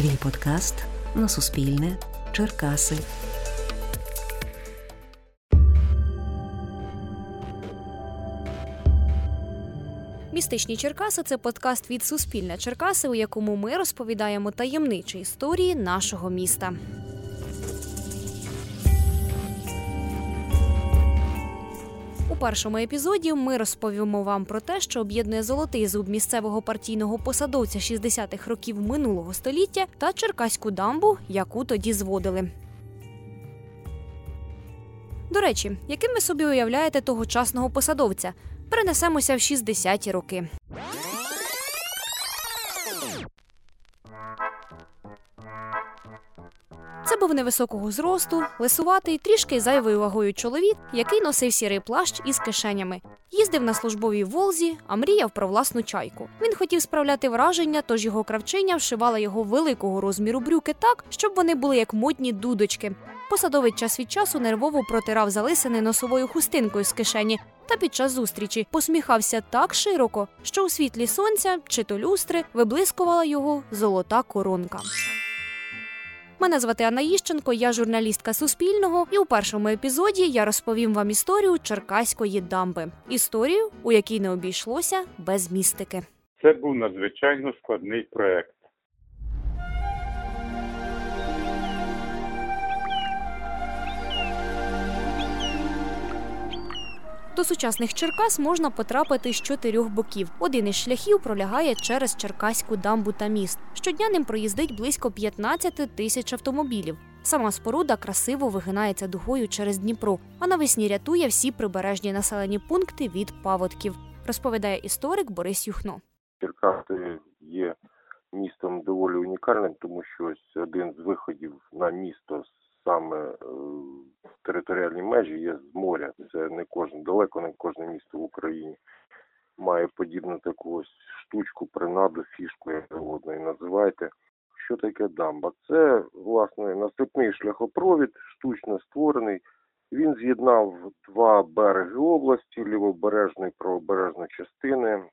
Твій подкаст на Суспільне. Черкаси. Містичні Черкаси це подкаст від Суспільне Черкаси, у якому ми розповідаємо таємничі історії нашого міста. Першому епізоді ми розповімо вам про те, що об'єднує золотий зуб місцевого партійного посадовця 60-х років минулого століття та черкаську дамбу, яку тоді зводили. До речі, яким ви собі уявляєте тогочасного посадовця? Перенесемося в 60-ті роки. Був невисокого зросту, лисуватий, трішки зайвою вагою чоловік, який носив сірий плащ із кишенями. Їздив на службовій волзі, а мріяв про власну чайку. Він хотів справляти враження, тож його кравчиня вшивала його великого розміру брюки так, щоб вони були як модні дудочки. Посадовий час від часу нервово протирав залисини носовою хустинкою з кишені, та під час зустрічі посміхався так широко, що у світлі сонця чи то люстри виблискувала його золота коронка. Мене звати Анна Іщенко, я журналістка Суспільного, і у першому епізоді я розповім вам історію Черкаської дамби. Історію, у якій не обійшлося без містики. Це був надзвичайно складний проект. До сучасних Черкас можна потрапити з чотирьох боків. Один із шляхів пролягає через Черкаську дамбу та міст. Щодня ним проїздить близько 15 тисяч автомобілів. Сама споруда красиво вигинається дугою через Дніпро, а навесні рятує всі прибережні населені пункти від паводків, розповідає історик Борис Юхно. Черкаси є містом доволі унікальним, тому що ось один з виходів на місто саме е, територіальні межі є з моря. Це не кожен, далеко не кожне місто в Україні має подібну таку ось штучку, принаду, фішку, як завгодно і називайте. Що таке дамба? Це, власне, насипний шляхопровід, штучно створений. Він з'єднав два береги області, лівобережну і правобережну частини,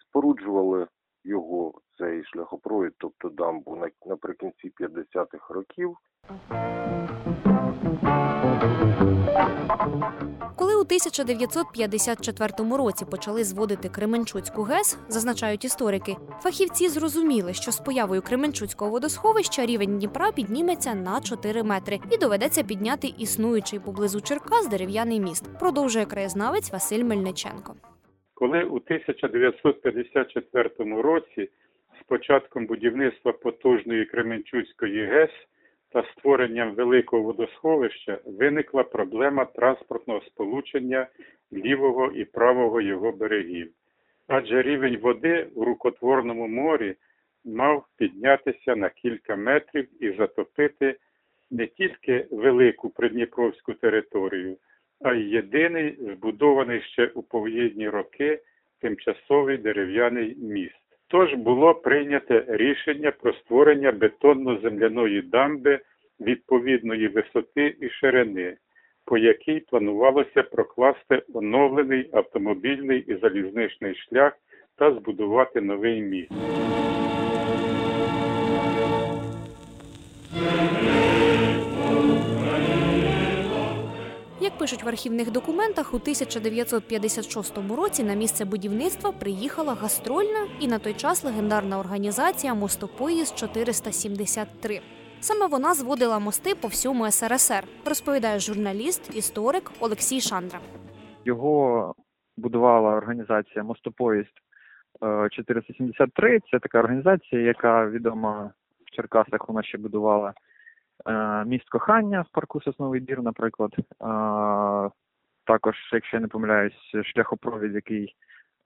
споруджували його цей шляхопровід, тобто дамбу наприкінці 50-х років. Коли у 1954 році почали зводити Кременчуцьку ГЕС, зазначають історики, фахівці зрозуміли, що з появою Кременчуцького водосховища рівень Дніпра підніметься на 4 метри і доведеться підняти існуючий поблизу Черкас дерев'яний міст. Продовжує краєзнавець Василь Мельниченко. Коли у 1954 році з початком будівництва потужної Кременчуцької ГЕС та створенням великого водосховища виникла проблема транспортного сполучення лівого і правого його берегів, адже рівень води у рукотворному морі мав піднятися на кілька метрів і затопити не тільки велику придніпровську територію, а й єдиний збудований ще у повоєнні роки тимчасовий дерев'яний міст. Тож було прийнято рішення про створення бетонно-земляної дамби відповідної висоти і ширини, по якій планувалося прокласти оновлений автомобільний і залізничний шлях та збудувати новий міст. Як пишуть в архівних документах, у 1956 році на місце будівництва приїхала гастрольна і на той час легендарна організація Мостопоїзд 473. Саме вона зводила мости по всьому СРСР, розповідає журналіст, історик Олексій Шандра. Його будувала організація Мостопоїзд 473. Це така організація, яка відома в Черкасах. Вона ще будувала Е, міст кохання в парку Сосновий Бір, наприклад. Е, також, якщо я не помиляюсь, шляхопровід, який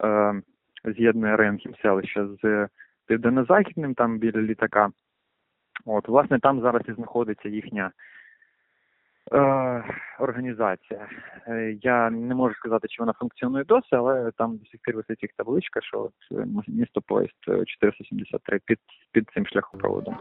е, з'єднує Ренхів селище з південно-західним, там біля літака. От, власне, там зараз і знаходиться їхня Е, організація. Е, я не можу сказати, чи вона функціонує досі, але там до сих пір висить їх табличка, що е, місто поїзд 473 під під цим шляхопроводом.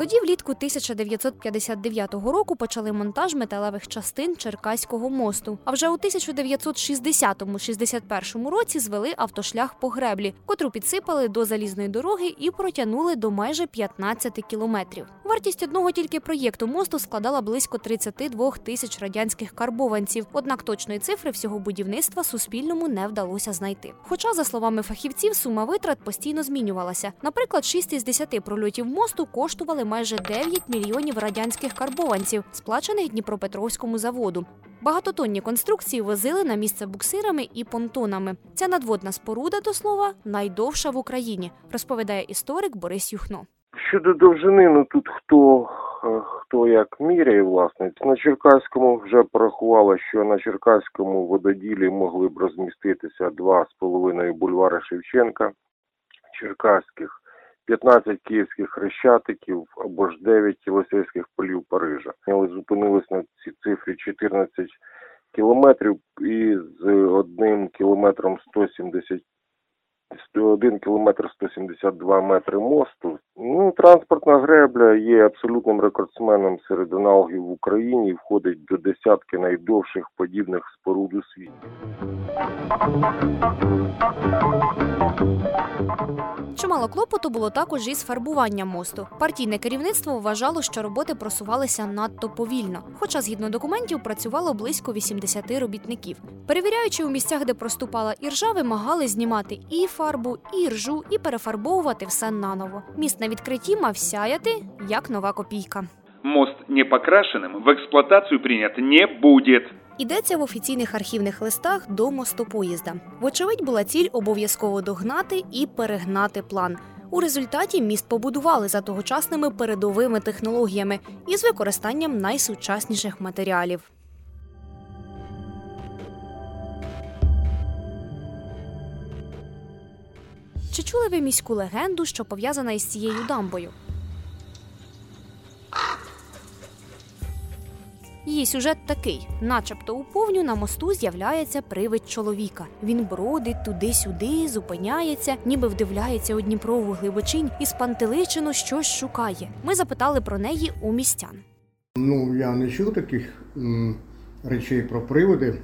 Тоді, влітку 1959 року, почали монтаж металевих частин Черкаського мосту. А вже у 1960-61 році звели автошлях по греблі, котру підсипали до залізної дороги і протягнули до майже 15 кілометрів. Вартість одного тільки проєкту мосту складала близько 32 тисяч радянських карбованців. Однак точної цифри всього будівництва Суспільному не вдалося знайти. Хоча, за словами фахівців, сума витрат постійно змінювалася. Наприклад, 6 із 10 прольотів мосту коштували майже 9 мільйонів радянських карбованців, сплачених Дніпропетровському заводу. Багатотонні конструкції возили на місце буксирами і понтонами. Ця надводна споруда, до слова, найдовша в Україні, розповідає історик Борис Юхно. Щодо довжини, ну тут хто, е, хто як міряє, власне. На Черкаському вже порахували, що на Черкаському вододілі могли б розміститися два з половиною бульвари Шевченка, Черкаських, 15 київських хрещатиків або ж 9 Єлисейських полів Парижа. Але зупинились на цій цифрі 14 кілометрів і з одним кілометром 170 101 кілометр 172 метри мосту. Ну, транспортна гребля є абсолютним рекордсменом серед аналогів в Україні і входить до десятки найдовших подібних споруд у світі. Чимало клопоту було також із фарбуванням мосту. Партійне керівництво вважало, що роботи просувалися надто повільно, хоча згідно документів працювало близько 80 робітників. Перевіряючи у місцях, де проступала іржа, вимагали знімати і фарбу, і іржу, і перефарбовувати все наново. Міст на відкритті мав сяяти як нова копійка. Мост не покрашенным в эксплуатацию принят не будет. Йдеться в офіційних архівних листах до мостопоїзда. Вочевидь, була ціль обов'язково догнати і перегнати план. У результаті міст побудували за тогочасними передовими технологіями і з використанням найсучасніших матеріалів. Чи чули ви міську легенду, що пов'язана із цією дамбою? Її сюжет такий: начебто у повню на мосту з'являється привид чоловіка. Він бродить туди-сюди, зупиняється, ніби вдивляється у Дніпрову глибочинь і спантеличено щось шукає. Ми запитали про неї у містян. Ну, я не чув таких м, речей про приводи,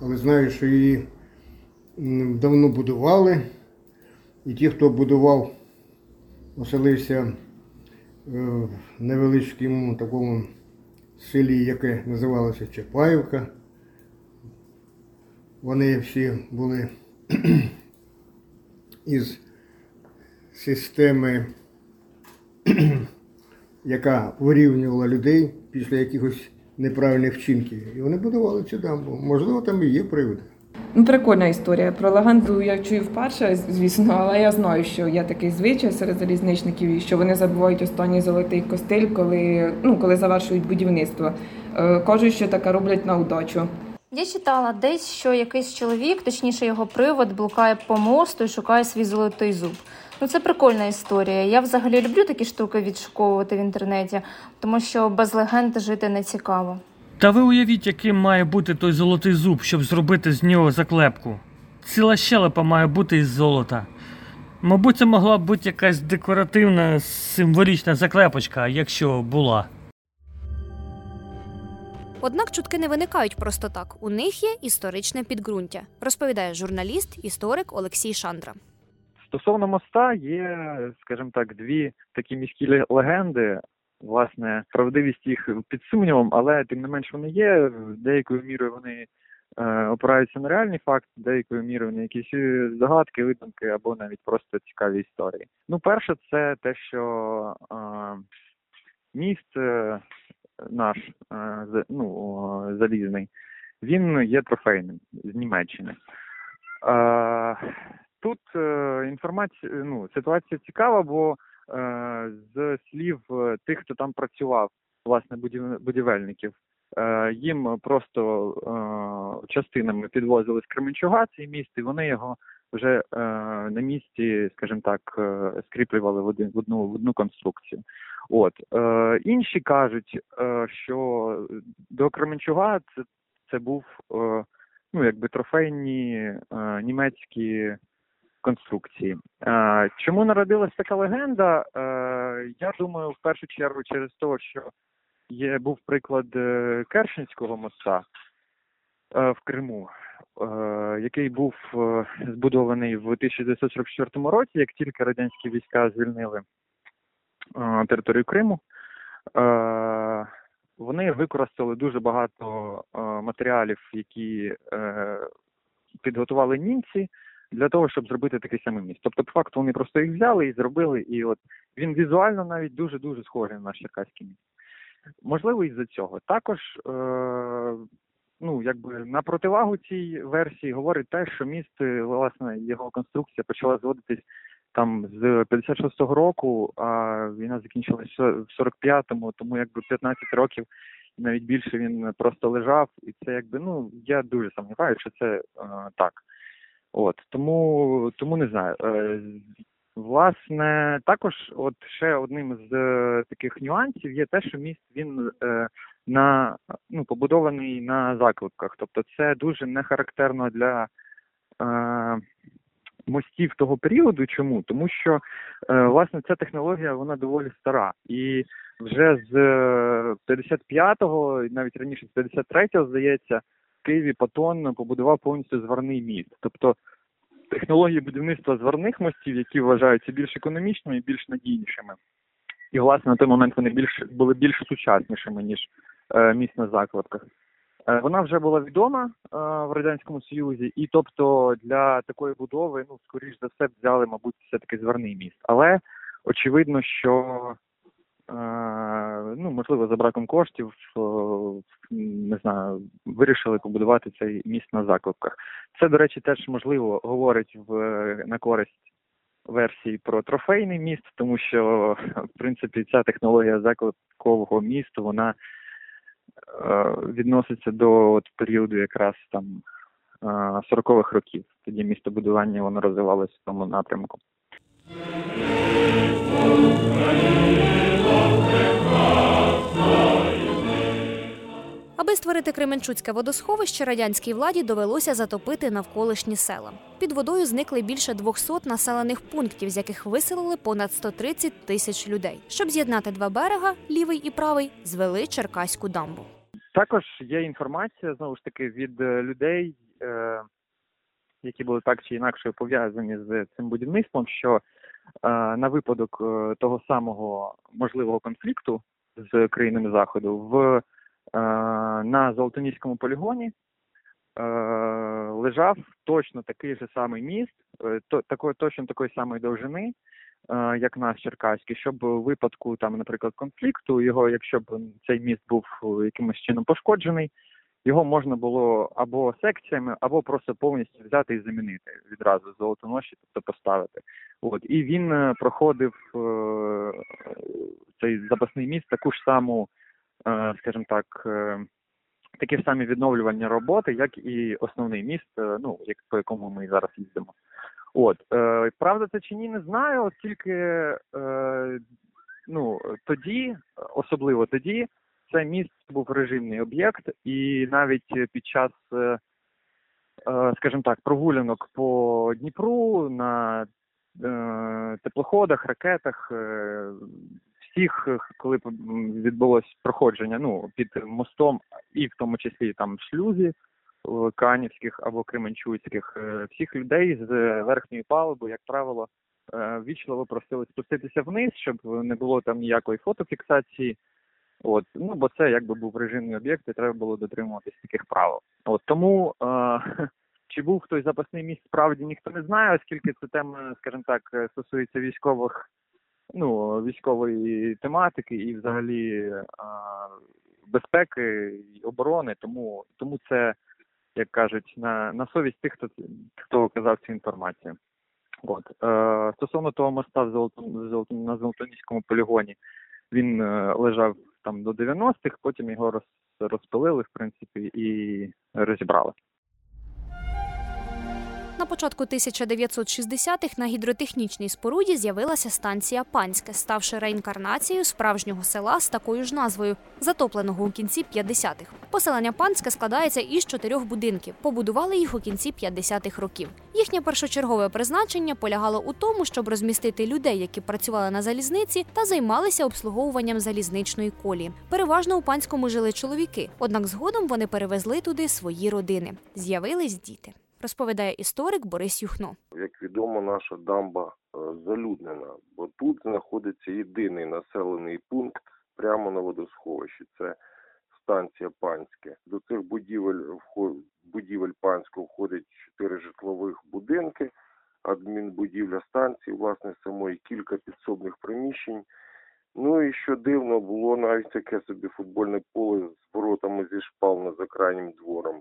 але знаю, що її давно будували. І ті, хто будував, оселився е, в невеличкому такому селі, яке називалося Чапаївка. Вони всі були із системи яка вирівнювала людей після якихось неправильних вчинків. І вони будували цю дамбу. Можливо, там і є приводи. Ну, прикольна історія. Про легенду я чую вперше, звісно, але я знаю, що є такий звичай серед залізничників, і що вони забувають останній золотий костиль, коли, ну, коли завершують будівництво. Е, кажуть, що таке роблять на удачу. Я читала десь, що якийсь чоловік, точніше його привод, блукає по мосту і шукає свій золотий зуб. Ну це прикольна історія. Я взагалі люблю такі штуки відшуковувати в інтернеті, тому що без легенд жити не цікаво. Та ви уявіть, яким має бути той золотий зуб, щоб зробити з нього заклепку. Ціла щелепа має бути із золота. Мабуть, це могла б бути якась декоративна символічна заклепочка, якщо була. Однак чутки не виникають просто так. У них є історичне підґрунтя, розповідає журналіст, історик Олексій Шандра. Стосовно моста є, скажімо так, дві такі міські легенди. Власне, правдивість їх під сумнівом, але тим не менш вони є. Деякою мірою вони е, опираються на реальні факти, деякою мірою на якісь е, здогадки, видумки або навіть просто цікаві історії. Ну, перше, це те, що е, міст е, наш е, ну, залізний, він є трофейним з Німеччини. Е, Тут інформація, ну, ситуація цікава, бо з слів е, тих, хто там працював, власне, будів, будівельників, е, їм просто е, частинами підвозили з Кременчуга цей міст, і вони його вже на місці, скажімо так, скріплювали в, один, одну, в одну конструкцію. От. Інші кажуть, що до Кременчуга це, це був ну, якби трофейні німецькі конструкції. Е, Чому народилась така легенда? Е, Я думаю, в першу чергу через те, що є був приклад е, Кершинського моста в Криму, який був збудований в 1944 році, як тільки радянські війська звільнили територію Криму. Вони використали дуже багато матеріалів, які підготували німці для того, щоб зробити такий самий міст. Тобто, по факту, вони просто їх взяли і зробили, і от він візуально навіть дуже дуже схожий на наш черкаський міст. Можливо, із-за цього. Також е, ну, якби на противагу цій версії говорить те, що міст, е, власне, його конструкція почала зводитись там з 56-го року, а війна закінчилася в 45-му, тому якби 15 років і навіть більше він просто лежав, і це якби ну я дуже сумніваюся, що це е, так. От тому, тому не знаю. Е, власне, також, от ще одним з е, таких нюансів є те, що міст він е, на ну побудований на заклепках. Тобто, це дуже не характерно для мостів того періоду. Чому? Тому що власне ця технологія вона доволі стара, і вже з е, 55-го, і навіть раніше з 53-го, здається, Києві Патон побудував повністю зварний міст. Тобто технології будівництва зварних мостів, які вважаються більш економічними і більш надійнішими. І, власне, на той момент вони більш були більш сучаснішими, ніж е, міст на закладках. Е, Вона вже була відома е, в радянському союзі, і тобто для такої будови, ну скоріш за все, взяли, мабуть, все таки зварний міст. Але очевидно, що е, ну можливо за браком коштів е, не знаю, вирішили побудувати цей міст на закладках. Це, до речі, теж можливо говорить в на користь версії про трофейний міст, тому що в принципі ця технологія закладкового місту вона е, відноситься до от, періоду якраз там е, 40-х років. Тоді містобудування воно розвивалося в тому напрямку. Аби створити Кременчуцьке водосховище, радянській владі довелося затопити навколишні села. Під водою зникли більше 200 населених пунктів, з яких виселили понад 130 тисяч людей. Щоб з'єднати два берега, лівий і правий, звели Черкаську дамбу. Також є інформація знову ж таки від е, людей, е, які були так чи інакше пов'язані з цим будівництвом, що е, на випадок того самого можливого конфлікту з країнами заходу в на Золотоніському полігоні е, лежав точно такий же самий міст, е, такої, точно такої самої довжини, е, як наш Черкаський, щоб у випадку там, наприклад, конфлікту, його, якщо б цей міст був е, якимось чином пошкоджений, його можна було або секціями, або просто повністю взяти і замінити відразу золотоноші, тобто поставити. От і він е, проходив е, цей запасний міст таку ж саму, е, скажімо так. Е, Такі самі відновлювальні роботи, як і основний міст, е, ну як по якому ми зараз їздимо. От е, правда, це чи ні, не знаю, оскільки е, ну тоді, особливо тоді, це міст був режимний об'єкт, і навіть під час, е, е, скажімо так, прогулянок по Дніпру на е, теплоходах, ракетах, е, всіх, е, коли відбулось проходження ну, під мостом, і в тому числі там шлюзі е, Канівських або Кременчуцьких, е, всіх людей з верхньої палуби, як правило, е, вічливо просили спуститися вниз, щоб не було там ніякої фотофіксації. От ну бо це якби був режимний об'єкт, і треба було дотримуватись таких правил. От тому е, чи був хтось запасний місць, справді ніхто не знає, оскільки це тема, скажімо так, е, стосується військових, ну військової тематики і взагалі е, безпеки і оборони. Тому тому це, як кажуть, на на совість тих, хто хто казав цю інформацію. От е, стосовно того моста в Золото, на Золотоніському полігоні, він е, лежав там до 90-х, потім його роз, розпилили, в принципі, і розібрали. На початку 1960-х на гідротехнічній споруді з'явилася станція Панське, ставши реінкарнацією справжнього села з такою ж назвою, затопленого у кінці 50-х. Поселення Панське складається із чотирьох будинків. Побудували їх у кінці 50-х років. Їхнє першочергове призначення полягало у тому, щоб розмістити людей, які працювали на залізниці, та займалися обслуговуванням залізничної колії. Переважно у панському жили чоловіки, однак згодом вони перевезли туди свої родини. З'явились діти. Розповідає історик Борис Юхно. Як відомо, наша дамба е, залюднена, бо тут знаходиться єдиний населений пункт прямо на водосховищі. Це станція Панське. До цих будівель будівель Панського входять чотири житлових будинки, адмінбудівля станції, власне, самої кілька підсобних приміщень. Ну і що дивно, було навіть таке собі футбольне поле з воротами зі шпал за крайнім двором.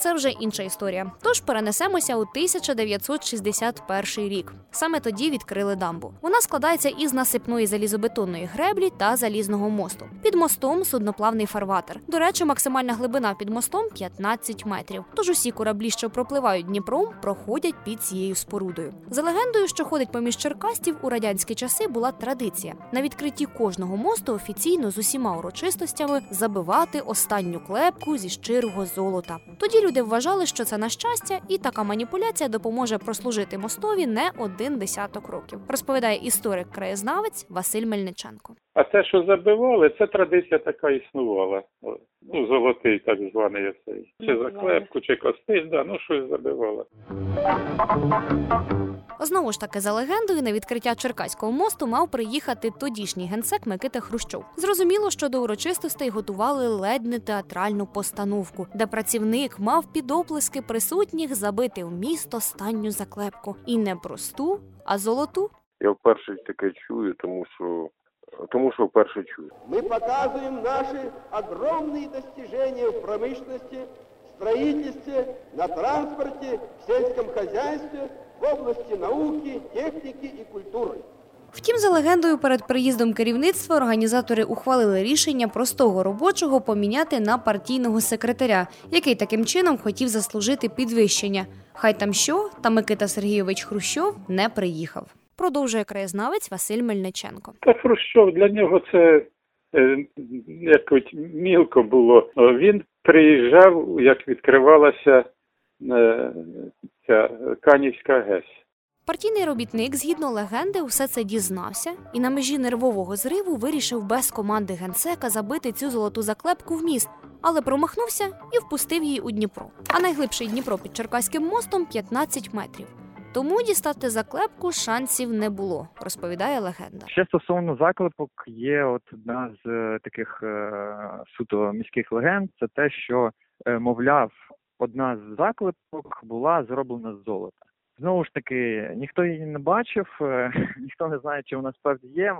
Це вже інша історія. Тож перенесемося у 1961 рік. Саме тоді відкрили дамбу. Вона складається із насипної залізобетонної греблі та залізного мосту. Під мостом судноплавний фарватер. До речі, максимальна глибина під мостом 15 метрів. Тож усі кораблі, що пропливають Дніпром, проходять під цією спорудою. За легендою, що ходить поміж Черкастів, у радянські часи була традиція на відкритті кожного мосту офіційно з усіма урочистостями забивати останню клепку зі щирого золота. Тоді люди вважали, що це на щастя, і така маніпуляція допоможе прослужити мостові не один десяток років. Розповідає історик-краєзнавець Василь Мельниченко. А те, що забивали, це традиція така існувала. Ну, золотий так званий оцей. Чи заклепку, чи костиль, да, ну щось забивало. Знову ж таки, за легендою, на відкриття Черкаського мосту мав приїхати тодішній генсек Микита Хрущов. Зрозуміло, що до урочистостей готували ледь не театральну постановку, де працівник мав під оплески присутніх забити в міст останню заклепку. І не просту, а золоту. Я вперше таке чую, тому що тому що вперше чую. Мы показываем наши огромные достижения в промышленности, строительстве, на транспорте, в сельском хозяйстве, в области науки, техники и культуры. Втім, за легендою, перед приїздом керівництва організатори ухвалили рішення простого робочого поміняти на партійного секретаря, який таким чином хотів заслужити підвищення. Хай там що, та Микита Сергійович Хрущов не приїхав. Продовжує краєзнавець Василь Мельниченко. Та Хрущов для нього це е, якось мілко було. Він приїжджав, як відкривалася е, ця Канівська ГЕС. Партійний робітник, згідно легенди, усе це дізнався і на межі нервового зриву вирішив без команди генсека забити цю золоту заклепку в міст, але промахнувся і впустив її у Дніпро. А найглибший Дніпро під Черкаським мостом 15 метрів. Тому дістати заклепку шансів не було, розповідає легенда. Ще стосовно заклепок, є от одна з е, таких е, суто міських легенд. Це те, що е, мовляв, одна з заклепок була зроблена з золота. Знову ж таки, ніхто її не бачив, ніхто не знає, чи вона справді є.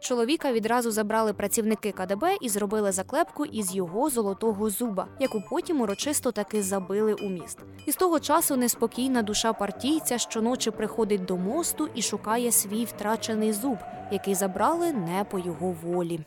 Чоловіка відразу забрали працівники КДБ і зробили заклепку із його золотого зуба, яку потім урочисто таки забили у міст. І з того часу неспокійна душа партійця щоночі приходить до мосту і шукає свій втрачений зуб, який забрали не по його волі.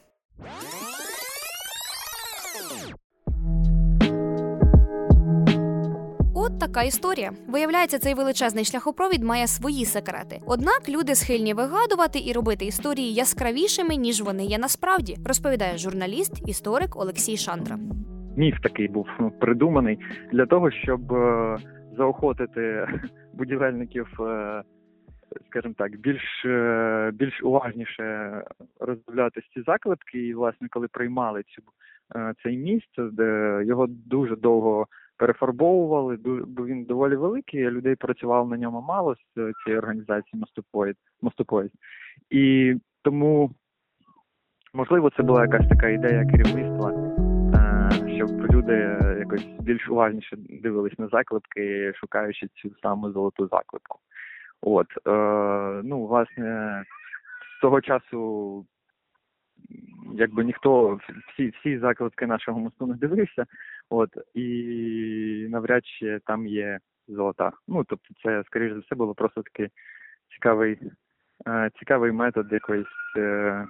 Така історія. Виявляється, цей величезний шляхопровід має свої секрети. Однак люди схильні вигадувати і робити історії яскравішими, ніж вони є насправді, розповідає журналіст, історик Олексій Шандра. Міф такий був ну, придуманий для того, щоб е, заохотити будівельників, е, скажімо так, більш е, більш уважніше роздивлятися ці заклепки. І, власне, коли приймали цю цей міст, де його дуже довго перефарбовували, бо він доволі великий, людей працювало на ньому мало з е, цієї організації мостопоїзд. І тому, можливо, це була якась така ідея керівництва, е, щоб люди е, якось більш уважніше дивились на заклепки, шукаючи цю саму золоту заклепку. От, ну, власне, з того часу якби ніхто всі всі закладки нашого мосту не дивився, от і навряд чи там є золота. Ну тобто, це скоріш за все було просто такий цікавий, е, цікавий метод якоїсь е,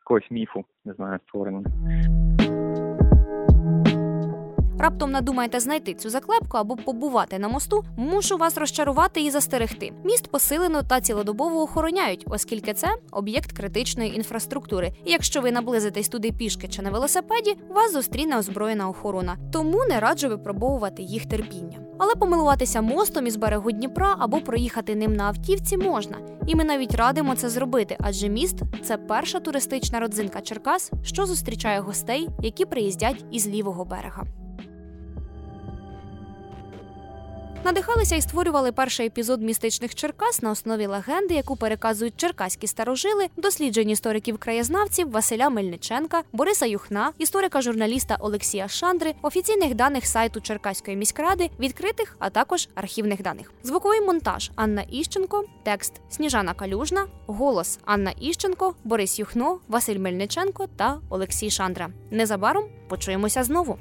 якогось міфу, не знаю, створення. Раптом надумаєте знайти цю заклепку або побувати на мосту, мушу вас розчарувати і застерегти. Міст посилено та цілодобово охороняють, оскільки це об'єкт критичної інфраструктури. І якщо ви наблизитесь туди пішки чи на велосипеді, вас зустріне озброєна охорона. Тому не раджу випробовувати їх терпіння. Але помилуватися мостом із берегу Дніпра або проїхати ним на автівці можна. І ми навіть радимо це зробити, адже міст це перша туристична родзинка Черкас, що зустрічає гостей, які приїздять із лівого берега. Надихалися і створювали перший епізод містичних Черкас на основі легенди, яку переказують черкаські старожили, досліджень істориків-краєзнавців Василя Мельниченка, Бориса Юхна, історика-журналіста Олексія Шандри, офіційних даних сайту Черкаської міськради, відкритих, а також архівних даних. Звуковий монтаж Анна Іщенко, текст Сніжана Калюжна, голос Анна Іщенко, Борис Юхно, Василь Мельниченко та Олексій Шандра. Незабаром почуємося знову.